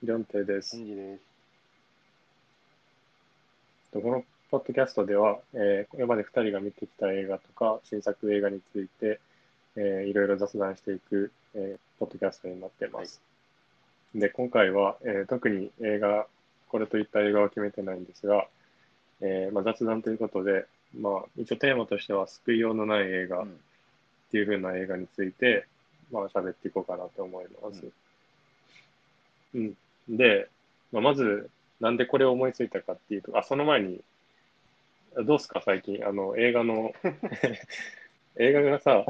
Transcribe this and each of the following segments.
りょんてです。ンジです。とこのポッドキャストでは、えーこれまで2人が見てきた映画とか、新作映画について、えーいろいろ雑談していく、えーポッドキャストになっています。で、今回は、えー特に映画、これといった映画は決めてないんですが、えーまあ、雑談ということで、まあ、一応テーマとしては、救いようのない映画っうんていう風な映画について、まあ、喋っていこうかなと思います。うん。で、まあ、まず、なんでこれを思いついたかっていうと、あ、その前に、どうすか最近、あの、映画の、映画がさ、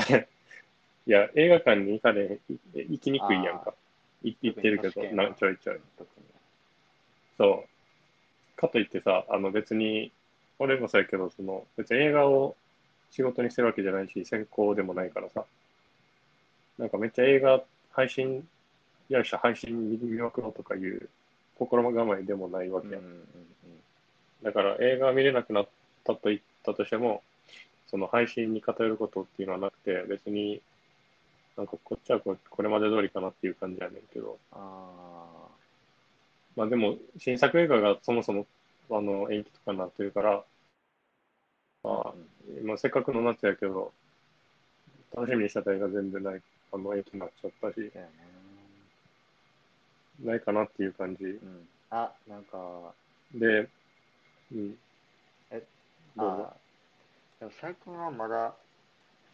いや、映画館に行かれ行きにくいやんか。い行ってるけど、なちょいちょい。そう。かといってさ、あの別に、俺もそうやけど、その、別に映画を仕事にしてるわけじゃないし、専攻でもないからさ、なんかめっちゃ映画配信、よいしょ、配信見まくろうとかいう心構えでもないわけ。やん。うんうんうん。だから映画見れなくなったと言ったとしても、その配信に偏ることっていうのはなくて、別に、なんかこっちはここれまで通りかなっていう感じやねんけど、あまあでも、新作映画がそもそもあの延期とかになってるから、まあ、あ、まあ、せっかくの夏やけど、楽しみにしてた映画全然ない、あの延期になっちゃったし、ね。ないかなっていう感じ。うん。あ、なんか、で、うん、え、どうぞ。あ、でも最近はまだ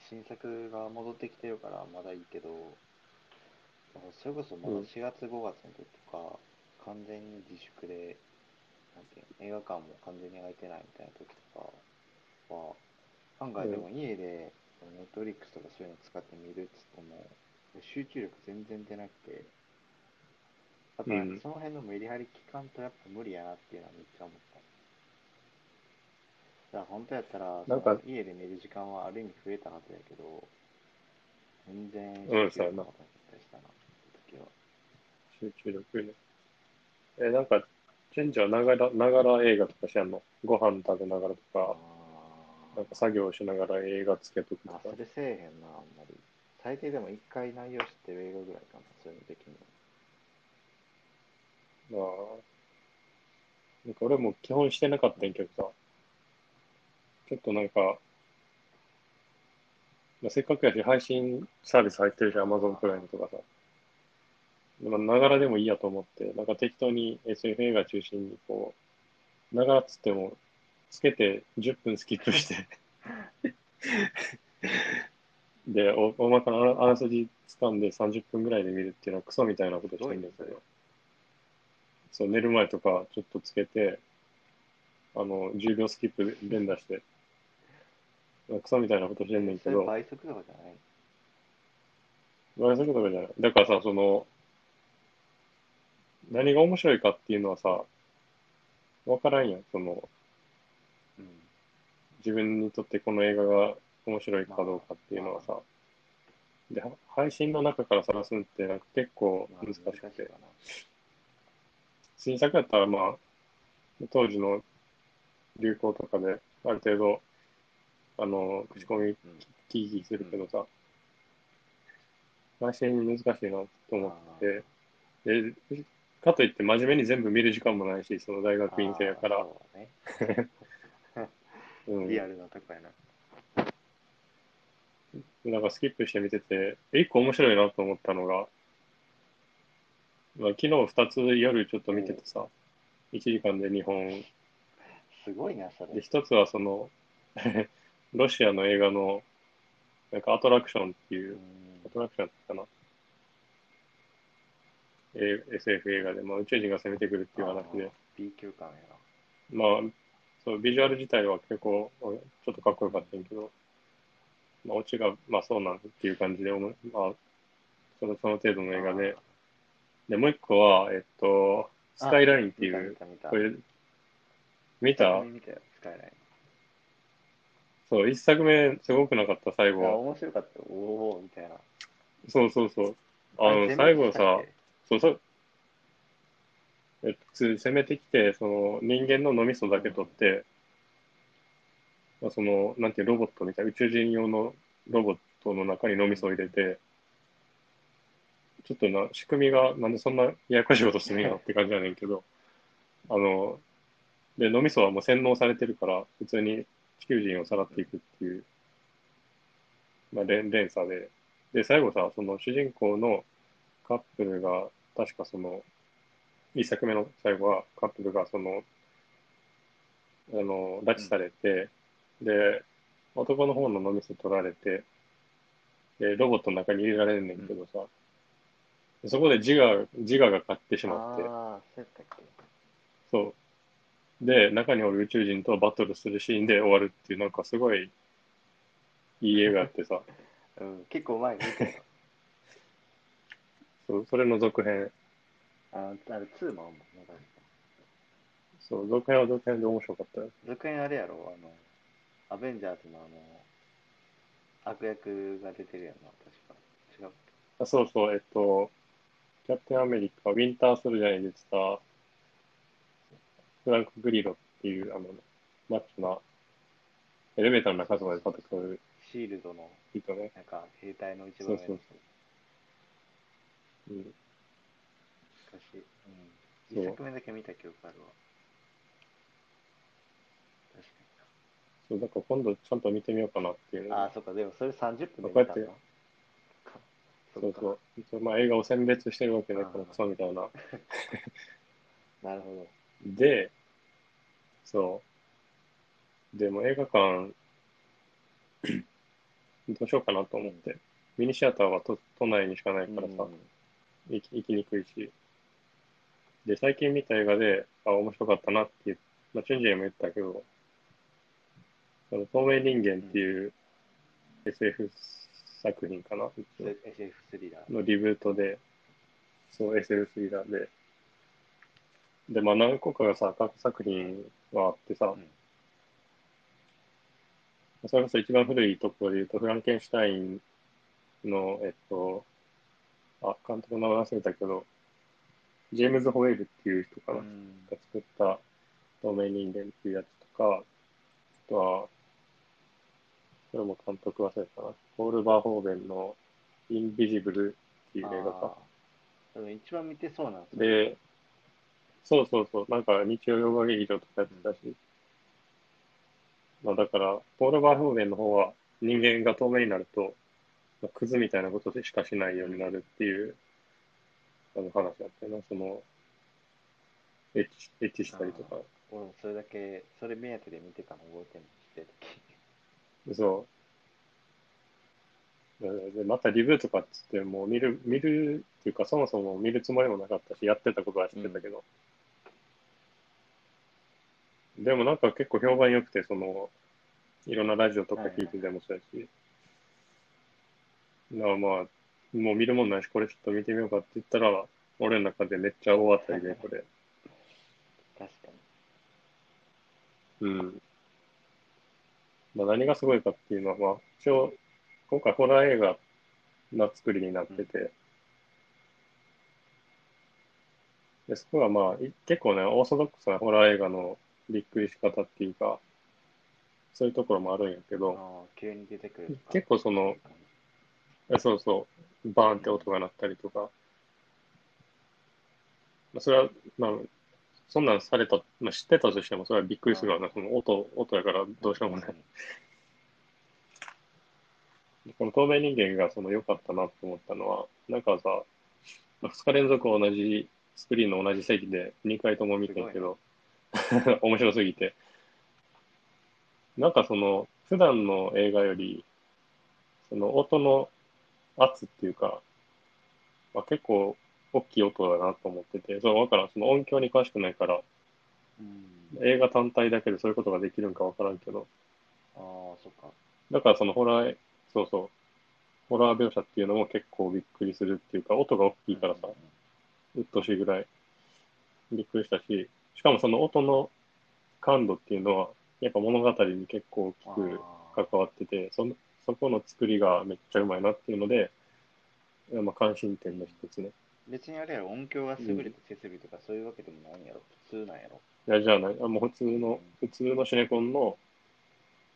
新作が戻ってきてるからまだいいけど、それこそまだうん。4月5月の時とか、完全に自粛で、なんていうの映画館も完全に開いてないみたいな時とかは、案外でも家で、ネットフリックスとかそういうの使って見るっつっても、集中力全然出なくて、あとなんうんかその辺のメリハリ期間とやっぱ無理やなっていうのはめっちゃ思った。だから本当やったら、なんか家で寝る時間はある意味増えたはずやけど、全然うんそうやななかったな、時は。集中力ね。え、なんか、チェンジはながら、ながら映画とかしやんの？ご飯食べながらとか、あなんか作業しながら映画つけとくとあ、かそ。れせえへんな、あんまり。最低でも一回内容知ってる映画ぐらいかな、そういうのできるの。まあ、なんか俺も基本してなかったんやけどさ、ちょっとなんか、まあ、せっかくやし配信サービス入ってるし、Amazon プライムとかさ、まあながらでもいいやと思って、なんか適当に SF 映画中心にこう、ながらっつっても、つけて10分スキップして、で、お大まかなあらあらすじ掴んで30分ぐらいで見るっていうのはクソみたいなことしてるんだけすごいねど、そう、寝る前とかちょっとつけて、あの、10秒スキップ連打して、クソみたいなことしてんねんけど、倍速とかじゃない？倍速とかじゃない。だからさ、その、何が面白いかっていうのはさ、わからんやん。その、うん。自分にとってこの映画が面白いかどうかっていうのはさ、で、は配信の中から探すのってなんか結構まあ難しくて。新作やったらまあ、当時の流行とかである程度、あの、口コミうん。キーキーするけどさ、配信難しいなと思ってて、で、かといって真面目に全部見る時間もないし、その大学院生やからリアルなとこやな。なんかスキップして見てて、一個面白いなと思ったのが、まあ、昨日二つ夜ちょっと見ててさ、1時間で2本。すごいな、そで、れ。一つはその、ロシアの映画の、なんかアトラクションっていうう、んアトラクションかな。え SF 映画で、まあ、宇宙人が攻めてくるっていう話で、B 級感やな。まあ、そう、ビジュアル自体は結構、ちょっとかっこよかったんやけど、まあ、オチが、まあそうなんっていう感じでまあ、その、その程度の映画で、で、もう一個は、えっと、スカイラインっていう見、た見たこれ、見見た見たよ、スカイライン。そう、一作目すごくなかった、最後。面白かったよ。おおみたいな。そうそうそう。あの、最後さそうそう、えっと、攻めてきて、その人間の脳みそだけ取って、まあ、その、なんていうロボットみたいな、宇宙人用のロボットの中に脳みそを入れて、ちょっとな、仕組みがなんでそんなややこしいことするんやろって感じやねんけど、あの、で、脳みそはもう洗脳されてるから、普通に地球人をさらっていくっていう、まあ、連連鎖で、で、最後さ、その主人公のカップルが、確かその、一作目の最後はカップルがその、あの、拉致されて、で、男の方の脳みそ取られて、で、ロボットの中に入れられんねんけどさ、そこで自我、自我が勝ってしまって、ああ、そうやっけそう。で、中におる宇宙人とバトルするシーンで終わるっていう、なんかすごいいい映画あってさ、うん、結構前に見たよ。そうそれの続編、あの、あれ、2もあんもんね、そう、続編は続編で面白かったよ。続編あれやろ、あの、アベンジャーズのあの、悪役が出てるやんな、確か。違う。あそうそう、えっと、キャプテンアメリカ、ウィンターソルジャーに出てた、フランク・グリロっていう、あの、マッチョな、エレベーターの中とかで戦うシールドの、人ね。なんか、兵隊の一番上の人そううん、しかし、うん。そう一作目だけ見た記憶あるわ。確そう、だから今度ちゃんと見てみようかなっていうかに。ああ、そっか、でもそれ30分で見こうやってたんだ。そうかそう一応。まあ映画を選別してるわけね、あーこのクソみたいな。なるほど。で、そう。でも映画館、どうしようかなと思って。ミニシアターは都都内にしかないからさ、行き行きにくいし。で、最近見た映画で、あ、面白かったなっていう、まあ、チュンジェも言ったけど、その透明人間っていう SF 作品かな、SF スリラー。のリブートで、そう SF スリラーで、で、まあ何個かがさ、過去作品はあってさ、うん。それこそ一番古いところで言うと、フランケンシュタインの、えっと、あ、監督の名前忘れたけど、ジェームズ・ホエールっていう人かな、がうん。作った透明人間っていうやつとか、あとは、それも監督忘れたな、ポール・バーホーベンのインビジブルっていう映画か。でも一番見てそうなんですよで、そうそうそう、なんか日曜洋画劇場とかやってたし、まあだから、ポール・バーホーベンの方は人間が透明になると、まあ、クズみたいなことでしかしないようになるっていう、あの話だったよな、その、エッチ、エッチしたりとか、俺もそれだけ、それ目当てで見てたの覚えてんの知ってる時そう。で、でまたリブートかっつって、もう見る、見るっていうか、そもそも見るつもりもなかったし、やってたことは知ってたけど。でもなんか結構評判良くて、その、いろんなラジオとか聞いててもそうやし。だからまあ、もう見るもんないし、これちょっと見てみようかって言ったら、俺の中でめっちゃ大当たりで、これ。確かうん。まあ、何がすごいかっていうのは、まあ、一応、今回ホラー映画な作りになってて、でそこはまあ、い結構ね、オーソドックスなホラー映画のびっくりし方っていうか、そういうところもあるんやけに。ど、急に出てくる。結構その、えそうそう、バーンって音が鳴ったりとか、まあ、それは、まあ、そんなんされた、まあ、知ってたとしても、それはびっくりするわな、その音、音やからどうしようもない。この透明人間がその良かったなと思ったのは、なんかさ、2日連続同じスクリーンの同じ席で2回とも見てんけど、面白すぎて。なんかその、普段の映画より、その音の圧っていうか、まあ、結構大きい音だなと思ってて、そう、わからん。その音響に詳しくないから、うん。映画単体だけでそういうことができるんかわからんけど、ああ、そっか。だからそのホラー、そうそう、ホラー描写っていうのも結構びっくりするっていうか、音が大きいからさ、うっとうしいぐらいびっくりしたし、しかもその音の感度っていうのは、やっぱ物語に結構大きくあ関わってて、そのそこの作りがめっちゃうまいなっていうので、まあ、関心点の一つね。ー別にあれやろ、音響が優れた設備とかそういうわけでもないんやろ。普通なんやろ。いや、じゃあない、あもう普通の、普通のシネコンの、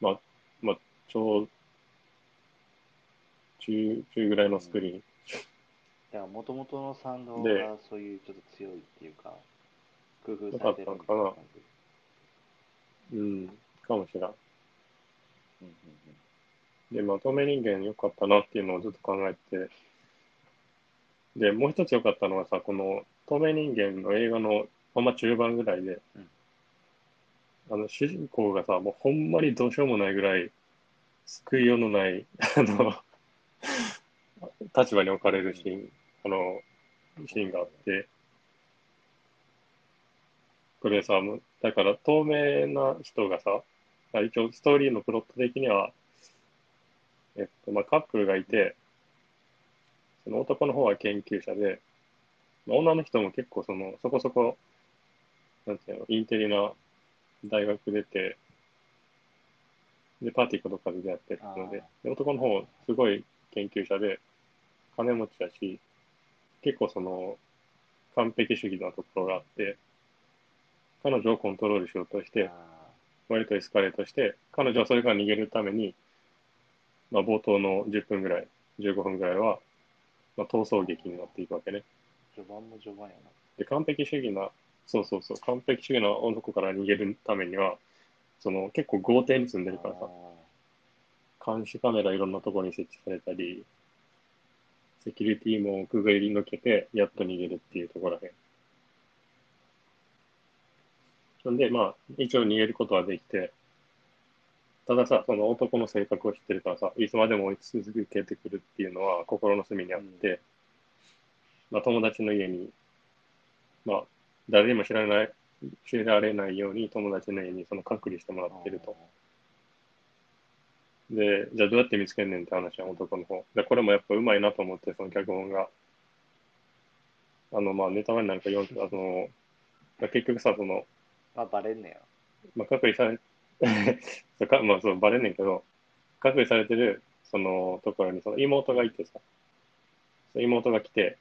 まあ、まあ、超、中、中ぐらいのスクリーンだから、もともとのサウンドでがそういうちょっと強いっていうか、工夫されてるみたいな感じ。うん、かもしれん。うんうんで、まとめ人間良かったなっていうのをずっと考えて、で、もう一つ良かったのはさ、この透明人間の映画のほんま中盤ぐらいで、うん。あの、主人公がさ、もうほんまにどうしようもないぐらい、救いようのない、あの、立場に置かれるシーン、あの、シーンがあって、これさ、だから透明な人がさ、まあ一応ストーリーのプロット的には、えっと、まあ、カップルがいて、その男の方は研究者で、まあ、女の人も結構その、そこそこ、なんていうの、インテリな大学出て、で、パーティーかどっかで出会ってるのであ、で男の方、すごい研究者で、金持ちだし、結構その、完璧主義なところがあって、彼女をコントロールしようとして、あ割とエスカレートして、彼女はそれから逃げるために、まあ、冒頭の10分ぐらい、15分ぐらいは、まあ、逃走劇になっていくわけね。ー序盤も序盤やな。で、完璧主義な、そうそうそう、完璧主義な男から逃げるためには、その結構豪邸に住んでるからさ、監視カメラいろんなところに設置されたり、セキュリティもくぐり抜けて、やっと逃げるっていうところらへん。そんで、まあ、一応逃げることはできて、たださ、その男の性格を知ってるからさ、いつまでも追い続けてくるっていうのは心の隅にあって、まあ、友達の家に、まあ、誰にも知らない、知られないように友達の家にその隔離してもらってると。で、じゃあどうやって見つけんねんって話は男の方。で、これもやっぱうまいなと思って、その脚本が。あの、まあ、ネタバレになるか読んで、あの、まあ結局さ、その。まあ、バレんねや。まあ、隔離され、かまあ、そう、バレんねんけど、隔離されてる、その、ところに、その妹がいてさ、妹が来て、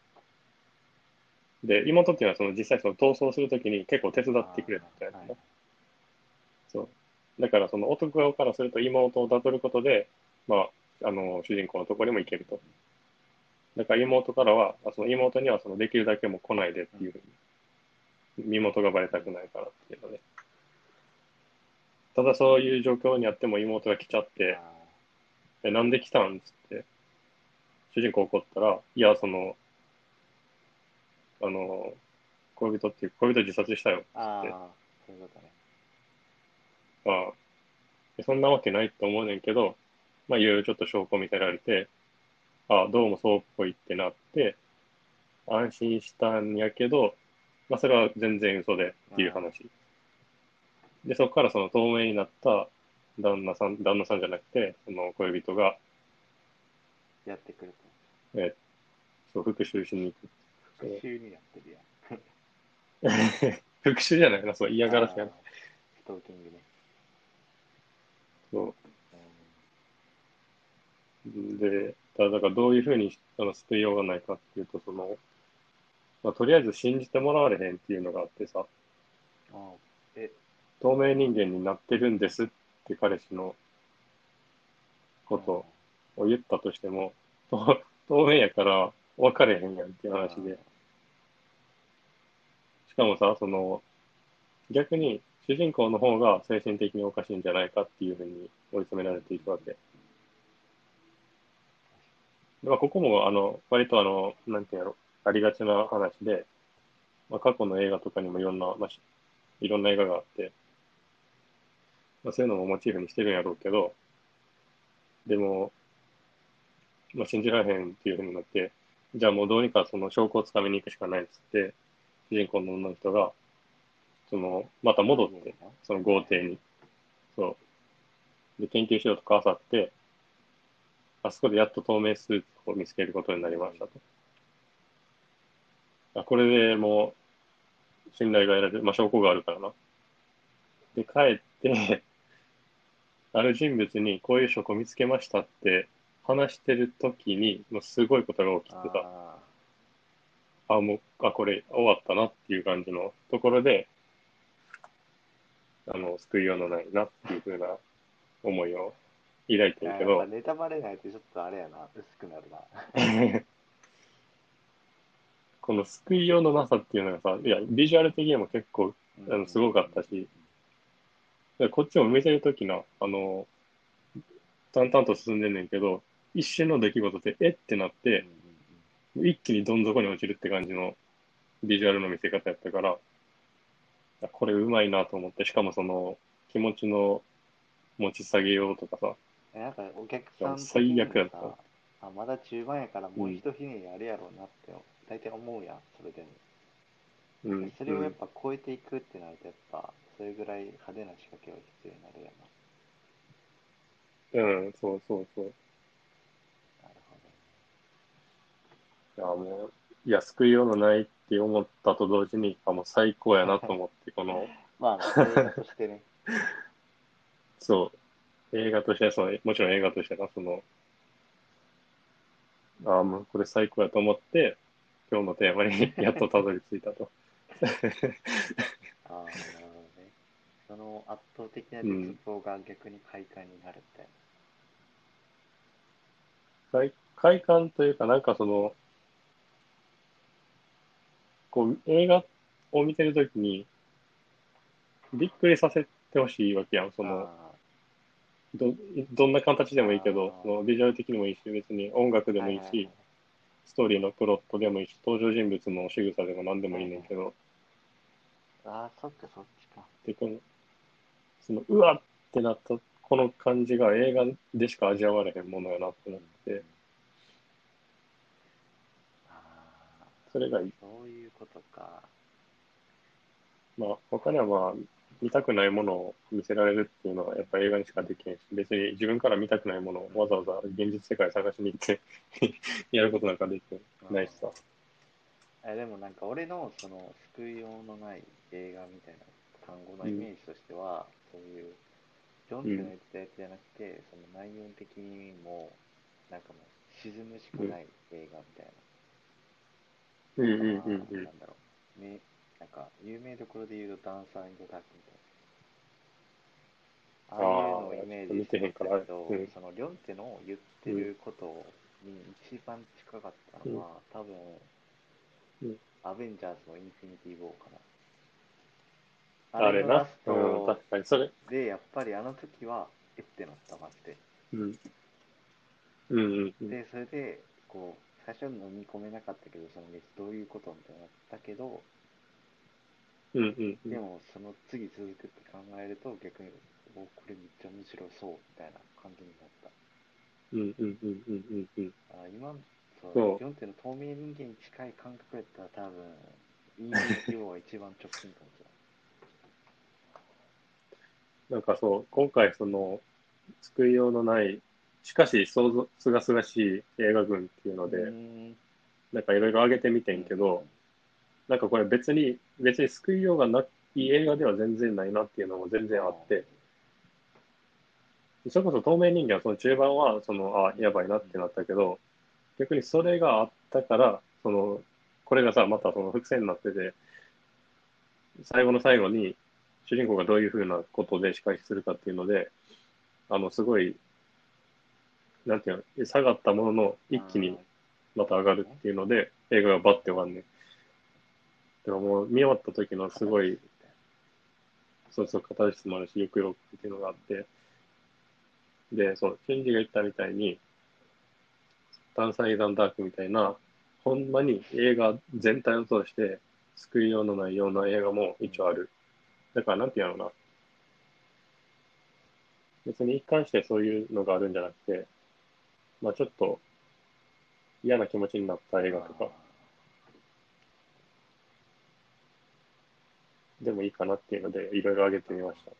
で、妹っていうのは、その、実際、その、逃走するときに結構手伝ってくれたみたいなはいね。そう。だから、その男側からすると妹を悟ることで、まあ、あの、主人公のところにも行けると。だから妹からは、あその妹にはそのできるだけもう来ないでっていうふうに、身元がバレたくないからっていうので。ただそういう状況にあっても妹が来ちゃって、あえ、なんで来たん？っつって、主人公怒ったら、いや、その、あの、恋人っていう、恋人自殺したよ。ーあー、そういうことね。まあ、でそんなわけないと思うねんけど、まあ、いろいろちょっと証拠見せられて、あどうもそうっぽいってなって、安心したんやけど、まあ、それは全然嘘でっていう話。で、そこからその透明になった旦那さん、旦那さんじゃなくて、その恋人が、やってくるえーそう、復讐しに行く。と。復讐になってるやん。復讐じゃないな、そう、嫌がらせやな。ストーキングね。そううんで、ただだからどういうふうにあの救いようがないかっていうと、その、まあ、とりあえず信じてもらわれへんっていうのがあってさ、あーえ、透明人間になってるんですって彼氏のことを言ったとしても、と 透明やから分かれへんやんっていう話で。しかもさ、その、逆に主人公の方が精神的におかしいんじゃないかっていうふうに追い詰められていくわけ。まあ、ここも、あの、割とあの、なんていうんやろ、ありがちな話で、まあ、過去の映画とかにもいろんな、まあ、いろんな映画があって、まあ、そういうのもモチーフにしてるんやろうけど、でも、まあ、信じられへんっていうふうになって、じゃあもうどうにかその証拠をつかみに行くしかないっつって、主人公の女の人が、その、また戻って、その豪邸に。そう。で、研究しようとかあさって、あそこでやっと透明スーツを見つけることになりましたと。あこれでもう、信頼が得られる、まあ証拠があるからな。で、帰って、ある人物にこういう証拠見つけましたって話してる時に、もうすごいことが起きてた。ああ、もう、あ、これ終わったなっていう感じのところで、あの、救いようのないなっていうふうな思いを抱いてーるけど。ネタバレないとちょっとあれやな、薄くなるな。この救いようのなさっていうのがさ、いや、ビジュアル的にも結構、うん。あのすごかったし、でこっちも見てるときな、あの、淡々と進んでんねんけど、一瞬の出来事で、えっ？てなっうんて、一気にどん底に落ちるって感じのビジュアルの見せ方やったから、あこれうまいなと思って、しかもその気持ちの持ち下げようとかさ、えなんかお客さん最悪やった。あまだ中盤やからもう一ひねりあるやろうなって大体思うやんそれでも、うん、それをやっぱ超えていくってなるとやっぱそれぐらい派手な仕掛けは必要になるやうん、うん、そうそうそう。ななるいや、もう、いや、救いようのないって思ったと同時に、あ、もう最高やなと思って、この、まあ、映画としてね。そう、映画として、その、もちろん映画としてな、その、ああ、もうこれ最高やと思って、今日のテーマに やっとたどり着いたと。ああ。その圧倒的な絶望が逆に快感になるみたい快快感というか、なんかその、こう、映画を見てるときに、びっくりさせてほしいわけやん。そな。の、あど、どんな形でもいいけどそのビジュアル的にもいいし、別に音楽でーもいいしははは、ストーリーのプロットでもいいし、登場人物の仕草でも何でもいいねんけど、あー、そっかそっちか。で、この、その、うわってなった、この感じが映画でしか味わわれへんものやなって思って、それがいい。そういうことか。まあ、他にはまあ、見たくないものを見せられるっていうのはやっぱ映画にしかできへんし、別に自分から見たくないものをわざわざ現実世界探しに行って やることなんかできないしさ。えでもなんか俺のその救いようのない映画みたいな単語のイメージとしては、そういうジョンっての言ってたやつじゃなくて、その内容的にもなんかもう沈むしかない映画みたいな。うんうんうんうん。なんだろう。ね、なんか有名どころで言うとダンサー・イン・ド・ダークみたいな。ああいうのをイメージしてたけど、うんそのリョンテの言ってることに一番近かったのは、多分、うんアベンジャーズのインフィニティ・ウォーかな。あれな。うん、ト確かに。それ、で、やっぱりあの時は、えってなった、マジで。うん。うんうんうん。で、それで、こう、最初に飲み込めなかったけど、そのどういうことみたいになったけど、うんうんうん。でもその次続くって考えると逆におこれめっちゃ面白そうみたいな感じになったうんうんうんうんうんうん。あ今そうそう4点の透明人間に近い感覚やったら多分インフィニティウォーが一番直近かもしななんかそう、今回その、救いようのない、しかし、想像、すがすがしい映画群っていうので、なんなんかいろいろ上げてみてんけど、なんかこれ別に、別に救いようがない映画では全然ないなっていうのも全然あって、それこそ透明人間はその中盤は、その、あ、やばいなってなったけど、逆にそれがあったから、その、これがさ、またその伏線になってて、最後の最後に、主人公がどういうふうなことで仕返しするかっていうので、あの、すごい、なんていうの、下がったものの一気にまた上がるっていうので、映画がバッて終わんねん。でももう見終わった時のすごい、そうそう、カタルシスもあるし、抑揚っていうのがあって、で、そう、チュンジが言ったみたいに、ダンサー・イダン・ダークみたいな、ほんまに映画全体を通して救いようのないような映画も一応ある。だから、なんていうのな。別に一貫してそういうのがあるんじゃなくて、まあちょっと嫌な気持ちになった映画とかでもいいかなっていうので、いろいろ上げてみました。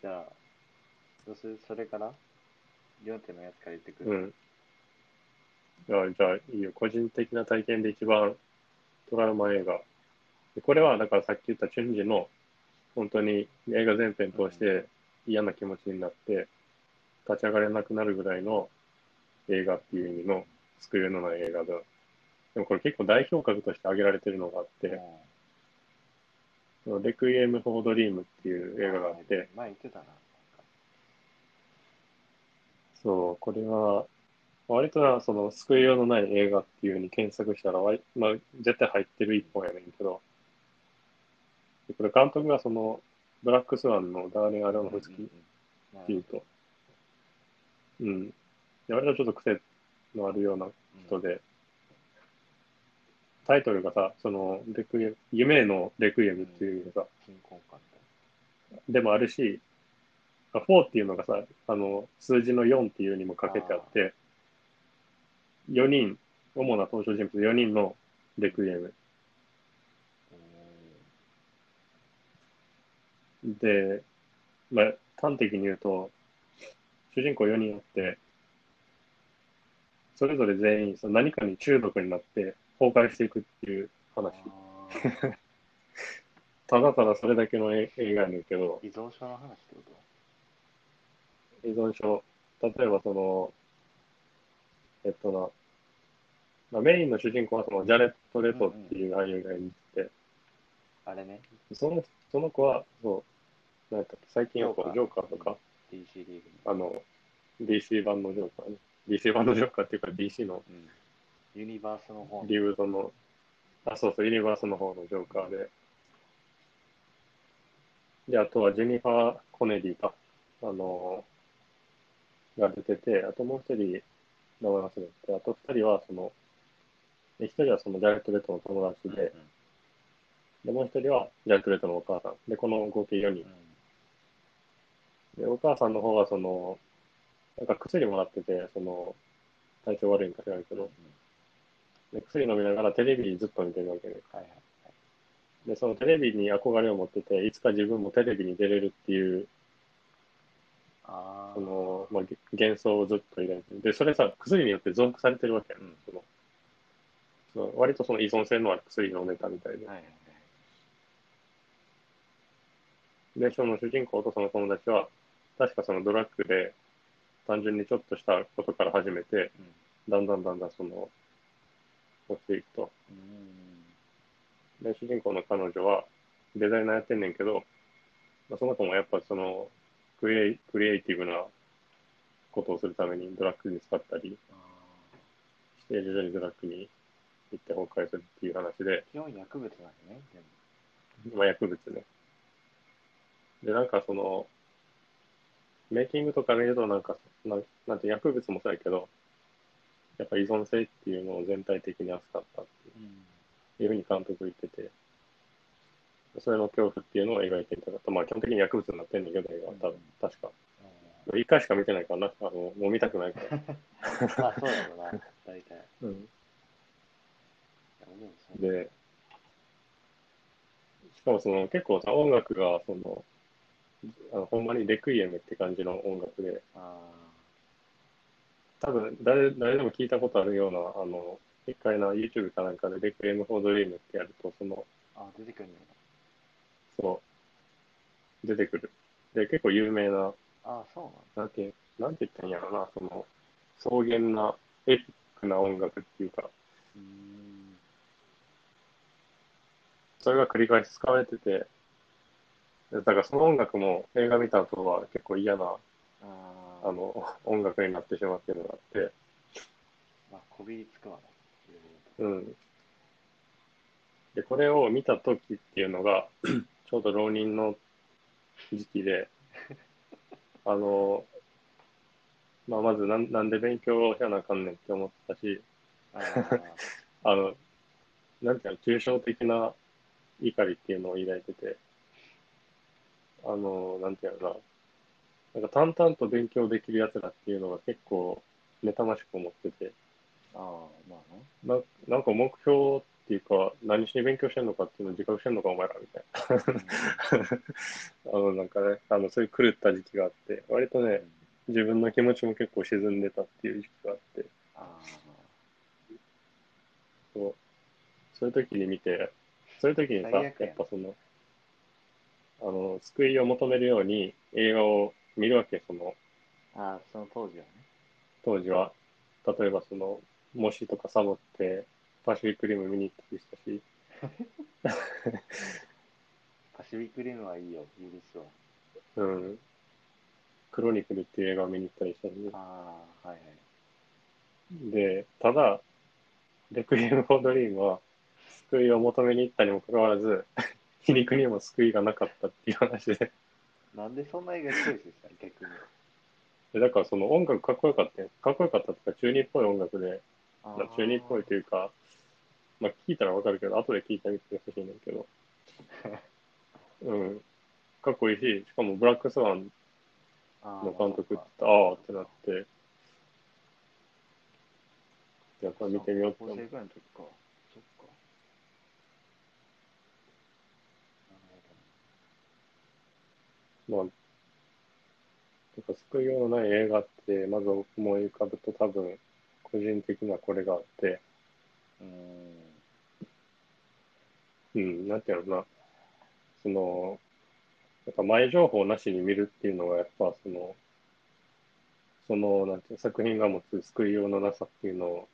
じゃあどうするそれから？4点のやつから言ってくる、うん。じゃあ、じゃあいいよ。個人的な体験で一番トラウマ映画。でこれは、だからさっき言ったチュンジの、本当に映画全編通して嫌な気持ちになって、立ち上がれなくなるぐらいの映画っていう意味の救いのない映画だ。でもこれ結構代表格として挙げられてるのがあって、レクイエム・フォー・ドリームっていう映画があって、前言ってたなそう、これは、割とな、その、救いようのない映画っていうふうに検索したら割、まあ、絶対入ってる一本やねんけど、でこれ監督がその、ブラックスワンのダーレン・アロノフスキーっていうと、うん。で割とちょっと癖のあるような人で、タイトルがさ、その、レクイエム夢へのレクイエムっていうさ、新婚感でもあるし、4っていうのがさ、あの、数字の4っていうにもかけてあって、4人、主な登場人物4人のレクイエム。で、まあ、端的に言うと、主人公4人あって、それぞれ全員その何かに中毒になって崩壊していくっていう話。ただただそれだけの映映画やねんけど、依存症の話ってこ依存症、例えばその、えっとな、まあ、メインの主人公はそのジャレット・レトっていう俳優が演じて、とあれね、そのその子は、そう、なんか最近はこうジョーカーとか、DC リーグに。あの、DC 版のジョーカーね。DC 版のジョーカーっていうか DC のうん。ユニバースの方リウードの、あ、そうそう、ユニバースの方のジョーカーで。で、あとはジェニファー・コネディか、あの、が出てて、あともう一人、名前忘れて、あと二人は、その、で一人はそのジャレット・レットの友達で、で、もう一人はジャレット・レットのお母さん。で、この合計4人。で、お母さんの方は、その、なんか薬もらってて、その、体調悪いんか知らんけど、で薬飲みながらテレビずっと見てるわけで、はいはい。で、そのテレビに憧れを持ってて、いつか自分もテレビに出れるっていう、ああ。その、まあ、げ幻想をずっと抱いてる。で、それさ、薬によって増幅されてるわけやん。うんそのその割とその依存性のある薬のネタみたいで。はいはいで、その主人公とその友達は、確かそのドラッグで、単純にちょっとしたことから始めて、だんだんだんだんその、落ちていくと。うん。で、主人公の彼女はデザイナーやってんねんけど、まあ、その子もやっぱそのクリエイクリエイティブなことをするためにドラッグに使ったりあして、徐々にドラッグに行って崩壊するっていう話で、ー基本薬物なんだね。まあ、薬物ね。で、なんかその、メイキングとか見るとなんか、なんなんて薬物もそうやけど、やっぱ依存性っていうのを全体的に扱ったっていうふうに監督言ってて、それの恐怖っていうのを描いてみたかった。まあ基本的に薬物になってんだけど、映画は多分、確か。一回しか見てないからな。あの、もう見たくないから。あ、そうだろうな、大体。うん。で、しかもその結構さ、音楽が、その、あのほんまにレクイエムって感じの音楽で、あ多分誰誰でも聞いたことあるような、あの、一回な、YouTube かなんかでレクイエム・フォー・ドリームってやると、その、ーあ、出てくるんそう、出てくる。で、結構有名な、な。あ、そうなんだ。なんて、なんて言ったんやろな、その、草原な、エピックな音楽っていうか、うーん。それが繰り返し使われてて、でだからその音楽も映画見た後は結構嫌な、ああ。あの、音楽になってしまってるのがあって、まあ、こびりつくわね。うん。で、これを見た時っていうのが、ちょうど浪人の時期で、あの、まあ、まずなんなんで勉強しやなあかんねんって思ってたし、あの、なんていうの、抽象的な怒りっていうのを抱いてて、あの、なんていうのかな、なんか淡々と勉強できる奴らっていうのが結構妬ましく思ってて、あー、まあね。ななんか目標っていうか、何しに勉強してんのかっていうのを自覚してんのか、お前らみたいな。あの、なんかね、あの、そういう狂った時期があって、割とね、自分の気持ちも結構沈んでたっていう時期があって、あそう。そういう時に見て、そういう時にさ、ややん。っぱその、あの、救いを求めるように映画を見るわけ、その、ーあー、その当時はね。当時は。例えばその、模試とかサボって、パシフィックリム見に行ったりしたし、パシフィックリムはいいよ、許すわ。うん。クロニクルっていう映画を見に行ったりしたし、ああ、はいはい。で、ただ、レクイエム・フォー・ドリームは、救いを求めに行ったにもかかわらず、皮肉にも救いがなかったっていう話で。なんでそんな映画チョイスしたの逆に。でだからその音楽かっこよかったよ。かっこよかったとか、中二っぽい音楽で、あまあ、中二っぽいというか、まあ聞いたらわかるけど、後で聞いてみてほしいねんけど、うん。かっこいいし、しかもブラックスワンあの監督ってああってなって、やっぱり見てみようって高思う。校生ぐらいの時か。そっか。なるまあ、なんか救いようのない映画って、まず思い浮かぶと多分、個人的にはこれがあって。うーん。うん、なんていうのかな、その、やっぱ前情報なしに見るっていうのは、やっぱその、その、なんていうの作品が持つ救いようのなさっていうのを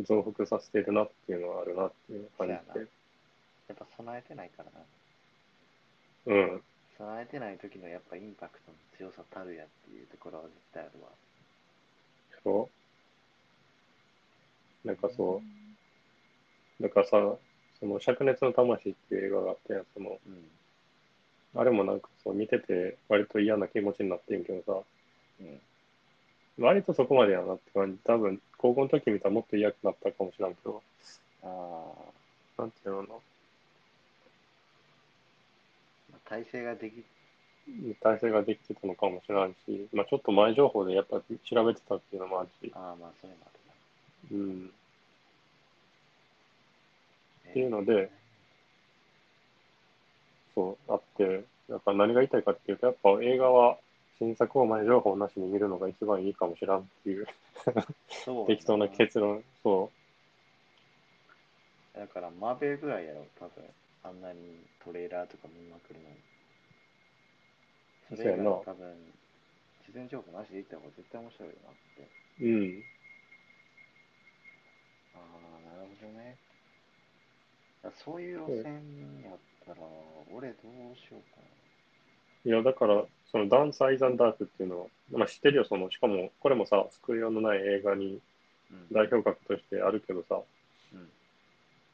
増幅させてるなっていうのはあるなっていう感じそうやて、やっぱ備えてないからな。うん、備えてない時のやっぱインパクトの強さたるやっていうところは絶対あるわ。そう。なんかそう、だからさ、その、灼熱の魂っていう映画があってんその、うん。あれもなんかそう見てて割と嫌な気持ちになってんけどさ、うん。割とそこまでやなって感じ。多分、高校の時見たらもっと嫌くなったかもしれんけど、あなんていうの体制ができ、な、体制ができてたのかもしれんし、まあちょっと前情報でやっぱ調べてたっていうのもあるし、ああ、まあそれもあるな。うん。っていうのでそう、あって、だから何が言いたいかっていうと、やっぱ映画は新作を前情報なしに見るのが一番いいかもしらんっていう 適当な結論、そだからマーベルぐらいやろ、多分。あんなにトレーラーとか見まくるのに。それ以外は多分、事前情報なしで行った方が絶対面白いよなって。う、うん。ああ、なるほどね。あそういう路線やったら、俺どうしようかいや、だから、そのダンス・アイザンダークっていうのは、まあ知ってるよ、その、しかも、これもさ、救いようのない映画に。代表格としてあるけどさ、うん。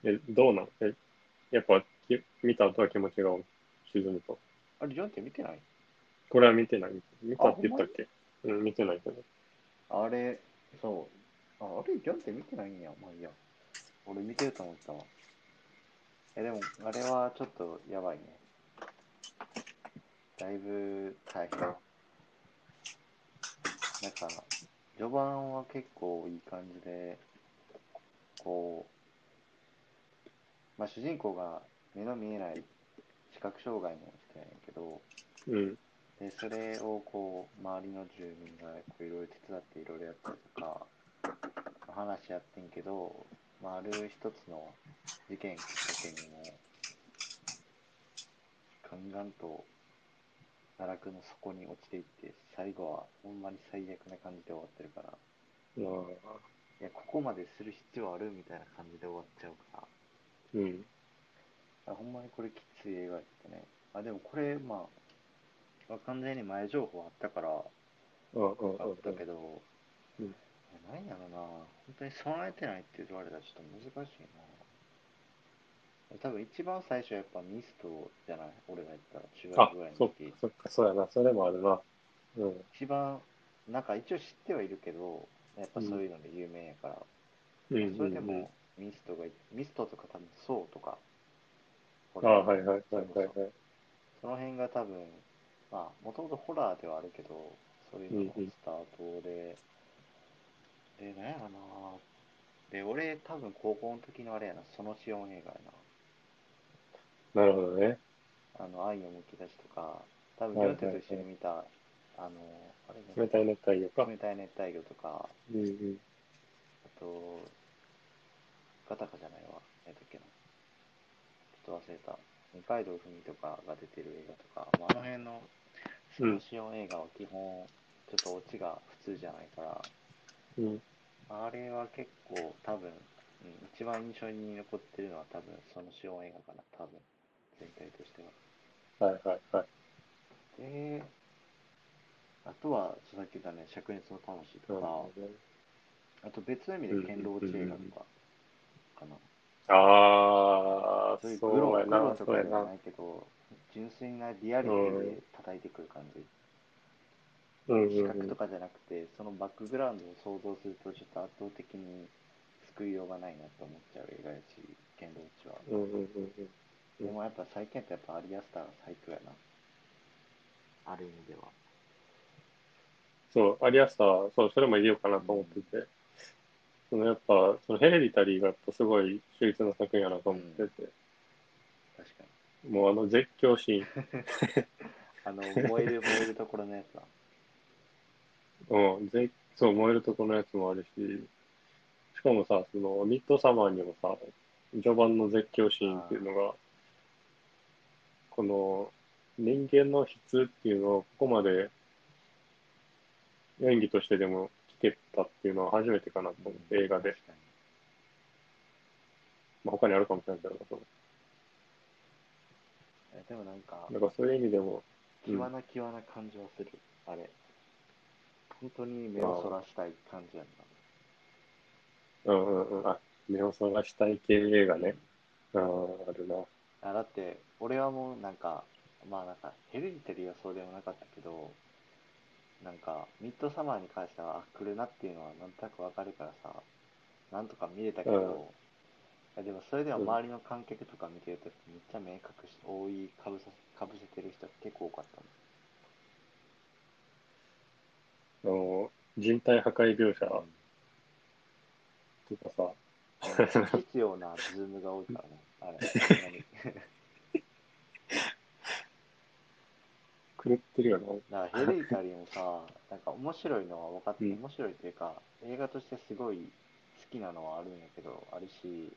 え、どうなん？え、やっぱ、き見た後は気持ちが沈むと。あれ、ジョンって見てない？これは見てない。見たって言ったっけ？うん、見てないけど。あれ、そう。あ、あれ、ジョンって見てないんや。まあいいや。俺見てると思ったわ。え、でも、あれはちょっとやばいね。だいぶ大変。なんか、序盤は結構いい感じで、こう、まあ主人公が目の見えない視覚障害の人やねんけど、うん、でそれをこう周りの住民がこういろいろ手伝っていろいろやったりとか話やってんけど、まあ、ある一つの事件きっかけにもガンガンと奈落の底に落ちていって最後はほんまに最悪な感じで終わってるから。まあ、いやここまでする必要あるみたいな感じで終わっちゃうから。うん、あほんまにこれきつい映画やったね。あでもこれまあまあ完全に前情報あったからうん、うん、あったけど、うん。いやろな、本当に備えてないって言われたらちょっと難しいな。多分一番最初はやっぱミストじゃない？俺が言ったら中あ学ぐらいのそっか時。、そっか、そうやな、それもあるな。うん、一番、なんか一応知ってはいるけど、やっぱそういうので有名やから、うん、うん、それでうんもミストが、ミストとか多分そうとか、あはいはいはいそはいはいそ。その辺が多分、まあ、もともとホラーではあるけど、そういうののスタートで、で、なんやろなで、俺、多分高校の時のあれやな、そのシオン映画やなるほどね。な。あの、愛のむき出しとか、多分、はいはい両手と一緒に見た、あの、あれ冷たい熱帯魚か。冷たい熱帯魚とか、うん、うん。あと、ガタカじゃないわ、と忘れた。二階堂ふみとかが出てる映画とか、まあ、あの辺のそのシオン映画は基本、ちょっとオチが普通じゃないから、うん、あれは結構多分、うん、一番印象に残ってるのは多分そのシオン映画かな、多分、全体としては。はいはいはい。で、あとは、さっき言ったね、灼熱の魂とか、あと別の意味で堅牢地映画とかかな。ああ、そういうそグとなな。いけど、純粋なリアリティで叩いてくる感じ。うん比うんうん。較とかじゃなくて、そのバックグラウンドを想像すると、ちょっと圧倒的に救いようがないなと思っちゃう映画やし、剣道地は。うんうんうんうん。でもやっぱ最近ってやっぱアリアスターが最強やな。ある意味では。そう、アリアスター、そう、それも言おうかなと思ってて、そのやっぱ、そのヘレディタリーがやっぱすごい秀逸な作品やなと思ってて、確かもうあの絶叫シーン、に。あの、燃える燃えるところのやつは。うん、ぜそう、燃えるとこのやつもあるし、しかもさ、そのミッドサマーにもさ、序盤の絶叫シーンっていうのが、この人間の質っていうのをここまで演技としてでも聞けたっていうのは初めてかなと思って、映画で。まあ、他にあるかもしれないけど、そのえでもなんか、だからそういう意味でも、うん際な際な感じはする。あれ。本当に目をそらしたい感じやんうんうんうん、あ、目をそらしたい系映画な。ね。ああ、あるな。あだって、俺はもうなんか、まあなんか、ヘレディタリーはそうでもなかったけど、なんか、ミッドサマーに関しては、あ、来るなっていうのはなんとなくわかるからさ、なんとか見れたけど、うん。でもそれでも周りの観客とか見てるとめっちゃ目隠して、覆いかぶさかぶせてる人結構多かったあの、人体破壊描写。の。とかさ、必要なズームが多いからね、あれ、ほんまに。狂ってるよな。だからヘレディタリーもさ、なんか面白いのは分かって、うん面白いというか、映画としてすごい好きなのはあるんやけど、あるし、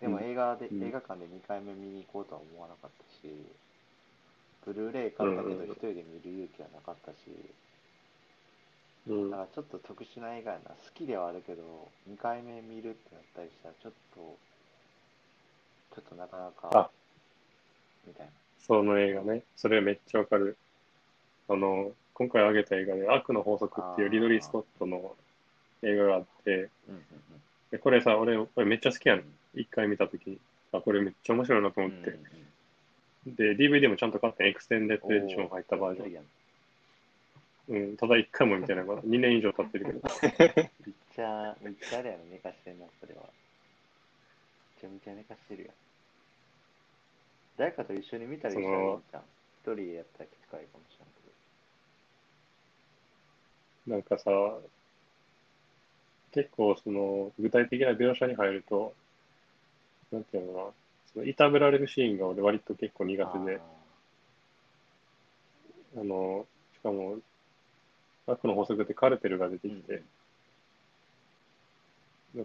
でもうん映画で、うん映画館で2回目見に行こうとは思わなかったし、ブルーレイ買ったけど一人で見る勇気はなかったし、うんだからちょっと特殊な映画やな。好きではあるけど、2回目見るってなったりしたら、ちょっと、ちょっとなかなあか、みたいな。その映画ね。それめっちゃわかる。あの、今回挙げた映画で、悪の法則っていうリドリー・スコットの映画があって、でこれさ、俺、これめっちゃ好きやうんん。一回見たときあ、これめっちゃ面白いなとうん。思って。で、DVD もちゃんと買って、エクステンデッドうんエディション入ったバージョン。うん、ただ一回も見てない。まだ2年以上経ってるけど。めっちゃ、めっちゃあれやろ、寝かしてんな、それは。めちゃめちゃ寝かしてるやん。誰かと一緒に見たりしたらいいんじゃん。一人やったらきつかいかもしれんけなんかさ、結構その具体的な描写に入ると、なんていうのかな、そのいたぶられるシーンが俺割と結構苦ど。手で、あの、しかも、悪の法則でカルテルが出てきて、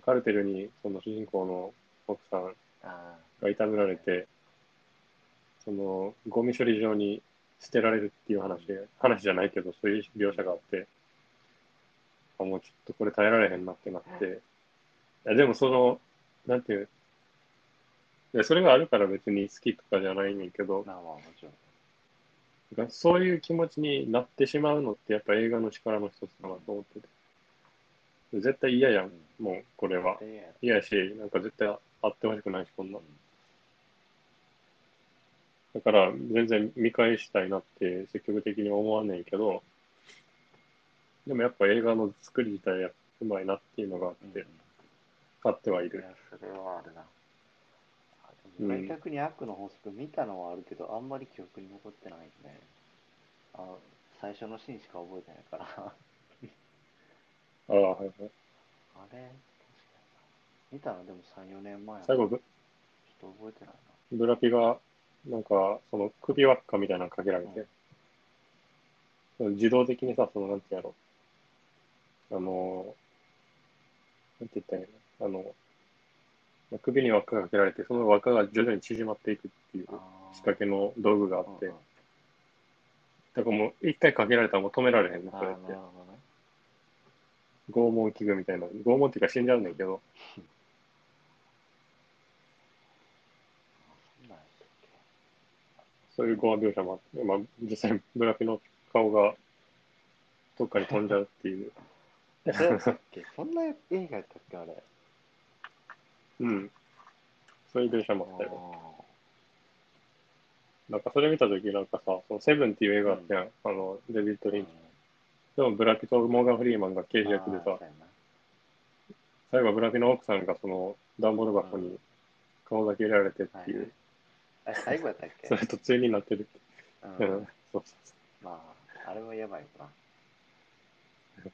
カルテルにその主人公の奥さんあがいたぶられて、そのゴミ処理場に捨てられるっていう話、話じゃないけど、そういう描写があって、あ、もうちょっとこれ耐えられへんなってなって、いやでもその、なんていう、いやそれがあるから別に好きとかじゃないねんけどあ、、まあまあもちろん。そういう気持ちになってしまうのってやっぱ映画の力の一つかなと思ってて。絶対嫌やん、もうこれは。嫌やし、なんか絶対あってほしくないし、こんな。だから全然見返したいなって積極的に思わんねんけど、でもやっぱ映画の作り自体やうまいなっていうのがあっうんて、買ってはいる。いや、それはあるな。あでも俺うん逆に悪の法則見たのはあるけど、あんまり記憶に残ってないね。あ最初のシーンしか覚えてないから。あああ、はいはい。れ？確かにな見たの？でも3、4年前最後、ブちょっと覚えてないな。ブラピが、なんか、その首輪っかみたいなのかけられて、自動的にさ、その、なんてやろ、あの、なんて言ったらいいの？あの、まあ首に輪っかかけられて、その輪っかが徐々に縮まっていくっていう仕掛けの道具があって、だからもう一回かけられたらもう止められへんの、あーそれって。拷問器具みたいな。拷問っていうか死んじゃうんだけど、あそんなんやったっけそういうゴア描写もあって、まあ実際ブラピの顔がどっかに飛んじゃうっていう。えそうやったっけ？そんな映画やったっけあれ？うん。そういう描写もあったよ。あなんかそれ見たときなんかさ、そのセブンっていう映画あったやん。あの、デビッド・ーリンチ。でもブラピとモーガン・フリーマンが刑事役でさ最後ブラピの奥さんがその段ボール箱に顔だけ入れられてっていう、はいあれ最後やったっけ？それ途中になってるって。ううんん、そうそうまあ、あれはやばいな。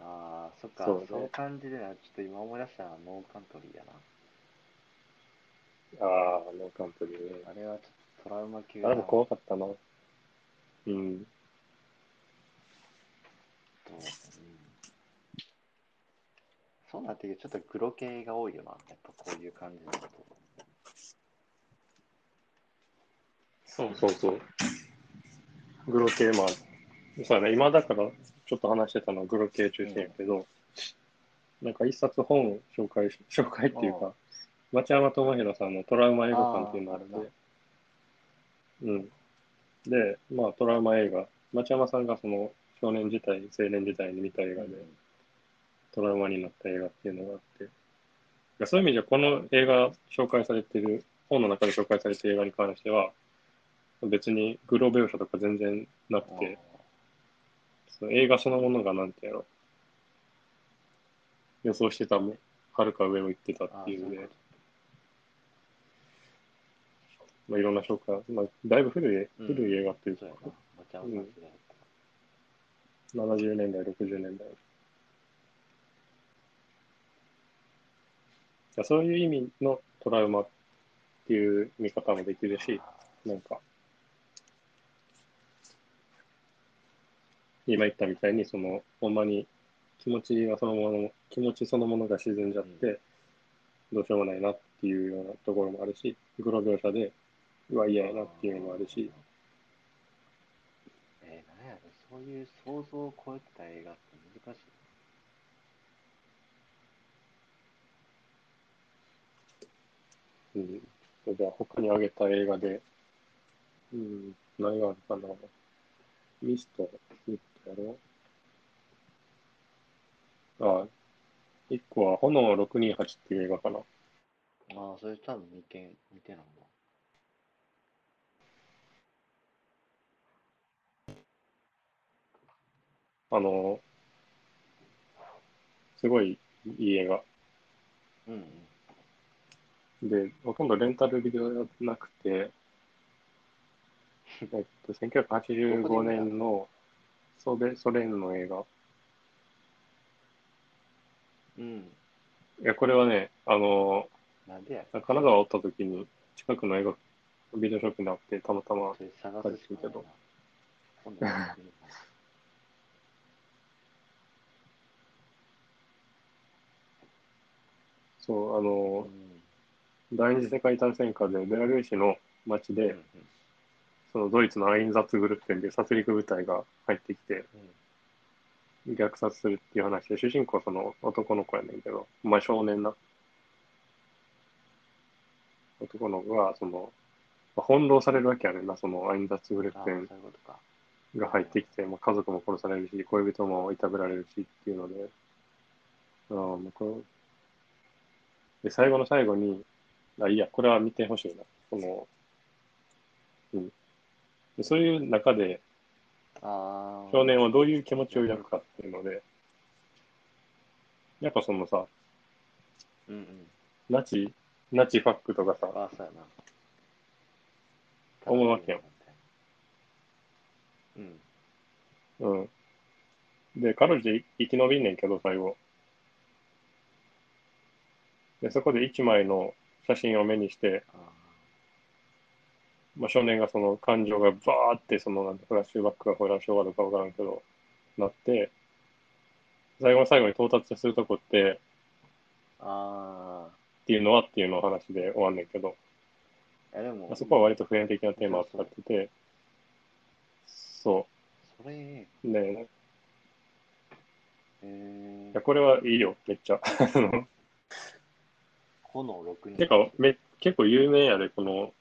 ああ、そっか、そうねそういう感じでな、ちょっと今思い出したのはノーカントリーやな。そう。ああ、ノーカントリーね。あれはちょっとトラウマ級あれも怖かったな。うん。うんそうなってくるとちょっとグロ系が多いよな、やっぱこういう感じだと。そう。そうそう。グロ系、まあ、そうだね、今だからちょっと話してたのはグロ系中心やけど、なんか一冊本紹介し、紹介っていうあか、町山智博さんのトラウマ映画館っていうのがあるんあで、うん。で、まあトラウマ映画、町山さんがその少年時代、青年時代に見た映画で、トラウマになった映画っていうのがあって、そういう意味じゃ、この映画紹介されてる、本の中で紹介されてる映画に関しては、別にグロ描写とか全然なくて、その映画そのものがなんてやろ、予想してたもん、はるか上を行ってたっていうね。まあ、いろんな紹介、まあ、だいぶ古い、うん。古い映画っていうか。うん世代だった70年代、60年代。いやそういう意味のトラウマっていう見方もできるし、なんか、今言ったみたいに、その、ほんまに気持ちがそのもの、気持ちそのものが沈んじゃって、どうしようもないなっていうようなところもあるし、グロ描写で、うわ、嫌やなっていうのもあるし、えー、なんやろ、そういう想像を超えてた映画って難しい。うん。じゃあ、他に挙げた映画で、うん、何があるかな。ミスト、ミストやろあ、一個は炎628っていう映画かな。ああ、それ多分見て、見てないな。あの、すごいいい映画。うんうん。で、ほとんどレンタルビデオやなくて、えっと、1985年のソベソ連の映画。うん。いや、これはね、あの、なんでや金沢おった時に近くの映画、ビデオショップにあって、たまたまそれ探すしかないな。今度やってみるかそう、あなの、第二次世界大戦下でベラルーシの町で、うんうんそのドイツのアインザッツグルッペンで殺戮部隊が入ってきて、虐殺するっていう話で、主人公はその男の子やねんけど、まあ少年な。男の子が、その、まあ、翻弄されるわけやねんな、そのアインザッツグルッペン。が入ってきて、まあ、家族も殺されるし、恋人もいたぶられるしっていうので、ああ、もうこれで、最後の最後に、あ、いいや、これは見てほしいな。その、うん。でそういう中で。少年はどういう気持ちを抱くかっていうので、やっぱそのさ、うんうん。ナチ、ナチファックとかさ、ああ、そうやな。思うわけよ。うん。うん。で、彼女生き延びんねんけど、最後。で、そこで一枚の写真を目にして、あまあ、少年がその感情がバーって、そのなんてフラッシュバックがフラッシュオーバーとかわからんけど、なって、最後の最後に到達するとこって、あ。あっていうのはっていうのを話で終わんねんけど、あ。え、でもまあ、そこは割と普遍的なテーマを使ってて、そそれ、えう。ねえいや、これはいいよ、めっちゃ。炎6人。てか、め、結構有名やで、この、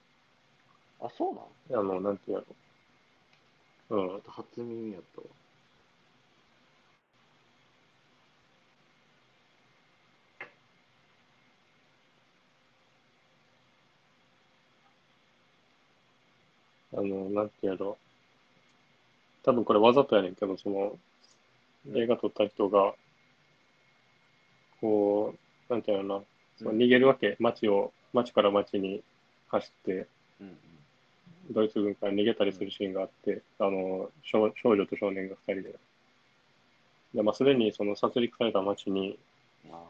あ、そうなんあの、なんていうやろ。うん、初耳やったわ。あの、なんてやろ。多分これわざとやねんけど、その、映画撮った人が、こう、なんていうのかな、その逃げるわけ、街を、街から街に走って、うんうんドイツ軍から逃げたりするシーンがあって、あの少少女と少年が2人で。でまあ、すでにその殺戮された街に、あ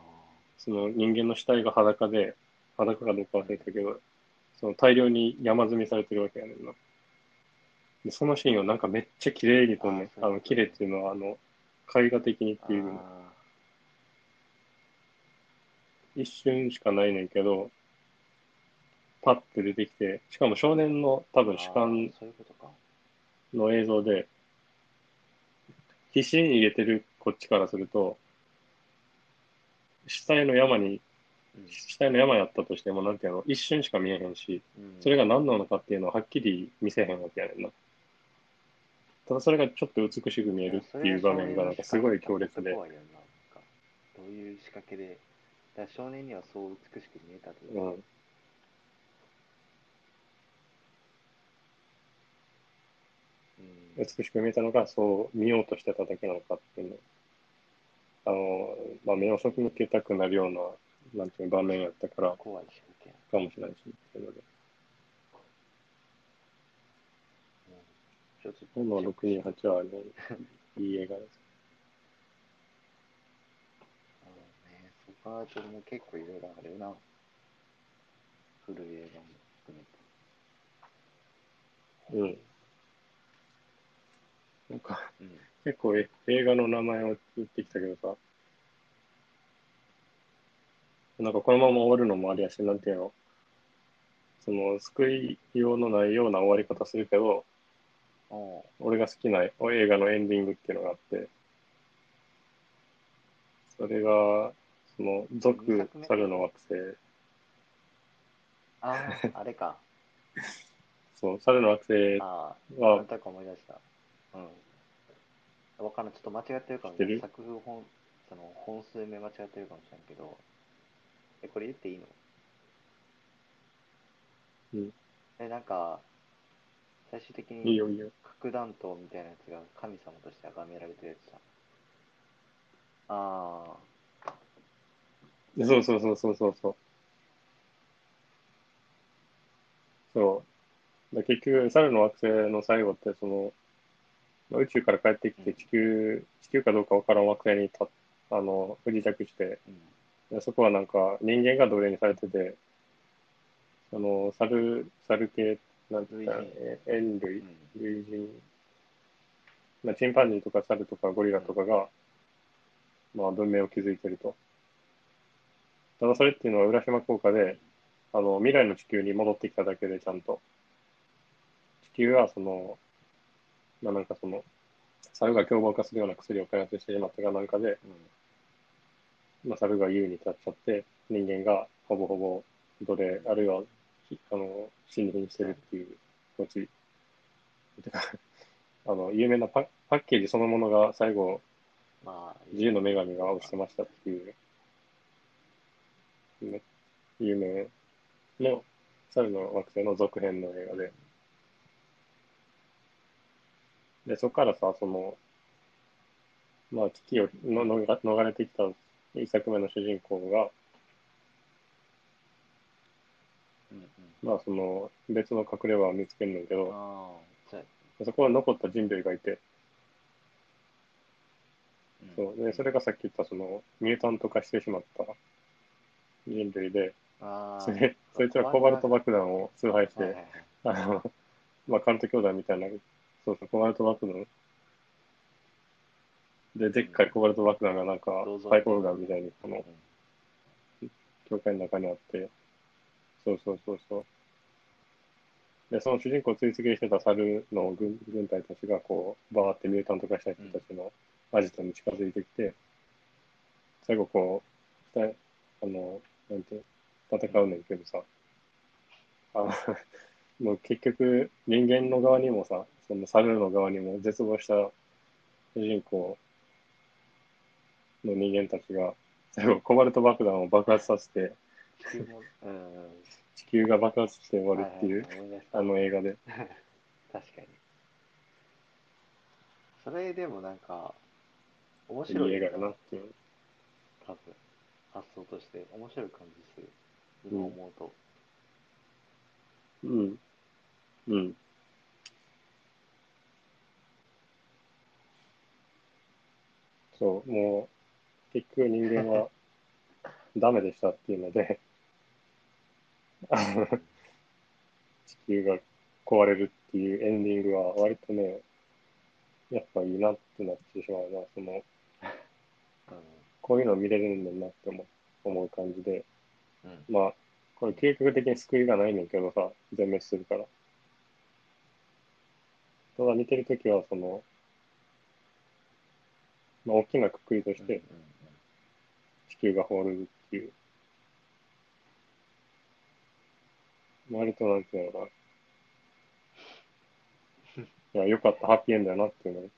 その人間の死体が裸で、裸かどうか忘れたけど、その大量に山積みされてるわけやねんな。でそのシーンをなんかめっちゃ綺麗に撮んねん。あの、綺麗っていうのは、あの、絵画的にっていう一瞬しかないねんけど、パッて出てきて、しかも少年の多分ー主観。の映像で、必死に逃げてるこっちからすると、死体の山に、うん死体の山やったとしても、なんていうの、一瞬しか見えへんし、うんそれが何なのかっていうのをはっきり見せへんわけやねんな。ただそれがちょっと美しく見えるっていう場面がなんかすごい強烈で、どういう仕掛けで、だ少年にはそう美しく見えたというか、うん。うん美しく見えたのか、そう見ようとしてただけなのかっていうの。あの、まあ、目を背けたくなるような、なんていうの場面やったから、怖いかもしれないし、っていうので。ちょっと炎628はね、いい映画です。あのね、そこはちょっと結構いろいろあるな。古い映画も含めて。うん。なんか、うん。結構え映画の名前を言ってきたけどさ、なんかこのまま終わるのもありやし、なんていうの、その、救いようのないような終わり方するけど、お俺が好きな映画のエンディングっていうのがあって、それが、その、続二作目猿の惑星、ああ、あれか。そう、猿の惑星はなんとなく思い出した。うん。わからん、ちょっと間違ってるかも知ってる？作風本、その本数目間違ってるかもしれんけど、え、これ言っていいの？うん。え、なんか、最終的いいによいいよ。核弾頭みたいなやつが神様として崇められてるやつだ。あそうそうそうそうそうそう。そう。だ結局、猿の惑星の最後って、その、まあ宇宙から帰ってきて地球、地球かどうかわからん惑星にたあの不時着して。でそこはなんか人間が奴隷にされてて、その猿、猿系、なんていうか、猿類う、ん。類人、まあ、チンパンジーとか猿とかゴリラとかが、まあ、文明を築いてると。ただそれっていうのは浦島効果で、あの、未来の地球に戻ってきただけでちゃんと。地球はその、まあなんかその、猿が凶暴化するような薬を開発してしまったかなんかで、まあ、猿が優位に立っちゃって、人間がほぼほぼ奴隷、あるいは、ひあの、死に瀕してるっていうオチ。てか、あの、有名なパパッケージそのものが最後、まあ、自由の女神が押してましたっていう、ね、有名の猿の惑星の続編の映画で。で、そこからさ、その、まあ、危機をののが逃れてきた一作目の主人公が、うんうん。まあ、その、別の隠れ家を見つけるんだけど、そこは残った人類がいて、うんそう。で、それがさっき言った、その、ミュータント化してしまった人類で、それそいつらコバルト爆弾を崇拝して、はいはいはいあの、まあ、カルト兄弟みたいな、そうそう、コバルト爆弾。で、でっかいコバルト爆弾がなんかパイプオルガンみたいに、このうん、教会の中にあって、そうそうそうそう。で、その主人公を追跡してた猿の軍軍隊たちが、こう、バーってミュータント化した人たちのアジトに近づいてきて、最後こう、あの、なんて戦うねんけどさ、あの、もう結局、人間の側にもさ、その猿の側にも絶望した主人公の人間たちが、最後、コバルト爆弾を爆発させて、地球も、うんうん。地球が爆発して終わるっていう、あの映画で。確かに。それでもなんか、面白い映画やなっていう。多分、発想として面白い感じする。今思うと。うん。うん。そう、もう、結局人間はダメでしたっていうので、あの地球が壊れるっていうエンディングは割とね、やっぱいいなってなってしまうな、その、こういうの見れるんだなって思う思う感じで、うん。うん。まあ、これ計画的に救いがないねんけどさ、全滅するから。ただ見てるときは、その、まあ、大きなくくりとして地球が滅びるっていう、割となんていうのかな。いや、よかった、ハッピーエンドやなっていうの。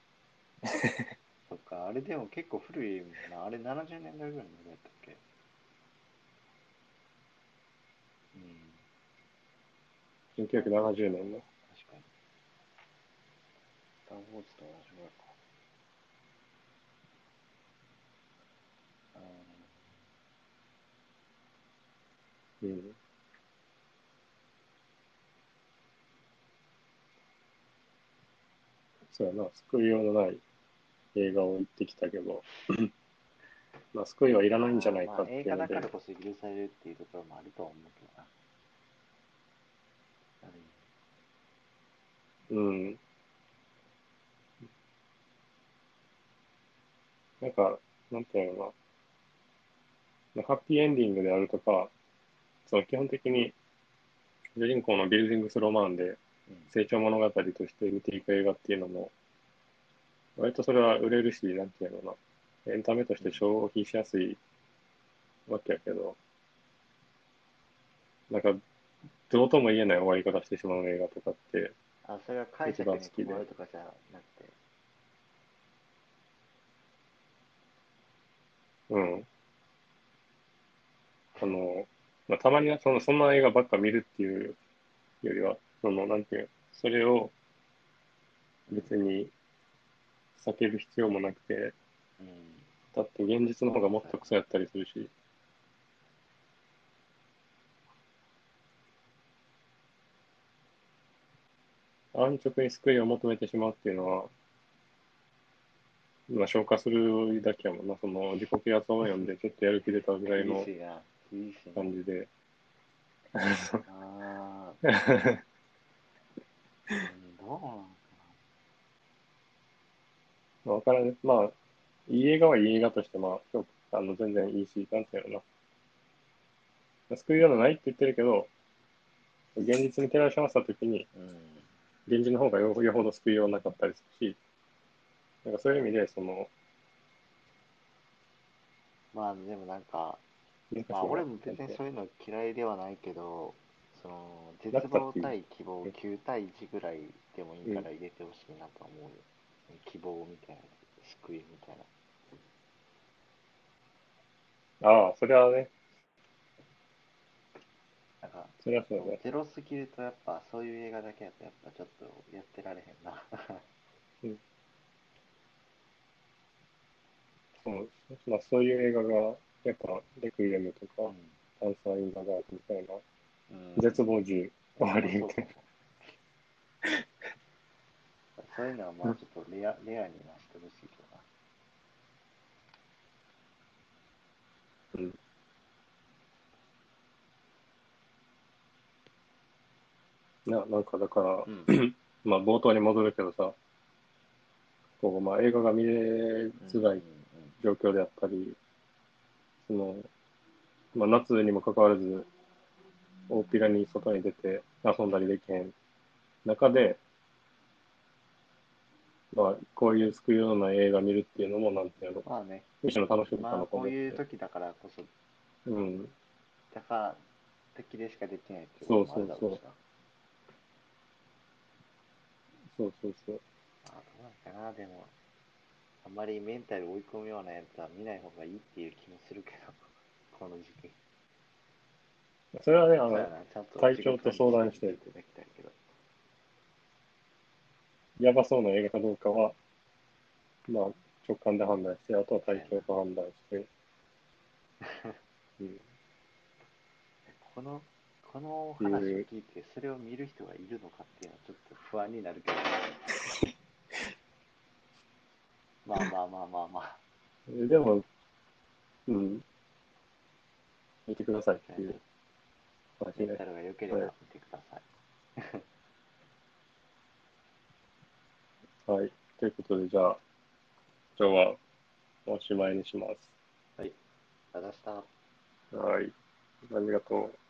そっか、あれでも結構古いもんな。あれ70年代ぐらいのやったっけ？うん。1970年の。確かに。スター・ウォーズと同じぐらいか。うん。そうやな、救いようのない映画を言ってきたけど、まあ救いはいらないんじゃないかっていうのでまあ映画だか、らこそ許されるっていうところもあるとは思うけどな。うん。なんか、なんていうのかな、ハッピーエンディングであるとか、その基本的に主人公のビルディングスロマンでうん。成長物語として見ていく映画っていうのも、割とそれは売れるし、なんていうのかな、エンタメとして消費しやすいわけやけど、なんか、どうとも言えない終わり方してしまう映画とかって、あ、それは解釈に困るとかじゃなくて、うん。あの、まあ、たまにはその、そんな映画ばっか見るっていうよりは、その、なんていう、それを別に避ける必要もなくて、うん。だって現実の方がもっとクソやったりするし、安直に救いを求めてしまうっていうのは、まあ、消化するだけやもんな、その自己啓発本を読んでちょっとやる気出たぐらいの厳しいいな。感じで、ああ、うん、どうなんわからん、まあ、いい映画はいい映画として、まあ、あの全然いいし、なんていうのかな。救いようのないって言ってるけど、現実に照らし合わせたときに、な。うん。現実の方がよよほど救いようなかったりするし、なんかそういう意味で、その、まあでもなんか、まあ俺も別にそういうの嫌いではないけど、その、絶望対希望9対1ぐらいでもいいから入れてほしいなとは思うよ。希望みたいな、救いみたいな。ああ、それはね、なんか、それはそうだね。ゼロすぎるとやっぱそういう映画だけだとやっぱちょっとやってられへんな。そうまあ、そういう映画が、やっぱ、レクイエムとか、うんアンサー・イン・ザ・ガードみたいな、うん絶望獣終わりみたいな。そういうのはまあちょっとレアレアになしてほしいけどな。うん。な、なんかだから、うん。まあ冒頭に戻るけどさ、こう、まあ映画が見れづらい状況であったり、その、まあ夏にもかかわらず、大っぴらに外に出て遊んだりできへん中で、まあこういう救いような映画見るっていうのもなんていうの、まあね、むしろ楽しみかまあなと思って。こういう時だからこそ、うん。だから時でしかできないっていうこともあるだろうしな。そうそうそう。まあどうなんかな、でも、あんまりメンタル追い込むようなやつは見ない方がいいっていう気もするけど、この時期。それはね、あの、そうやなちゃんと体調と相談していただきたいけど。やばそうな映画かどうかは、まあ、直感で判断して、あとは体調と判断して、うん、この、この話を聞いて、それを見る人がいるのかっていうのはちょっと不安になるけど。まあまあまあまあまあ。えでも、うん、見てくださいっていう話ねメンタ。ルが良ければ見てください。はい。ということで、じゃあ、今日はおしまいにします。ありがとうございました。はい。ありがとう。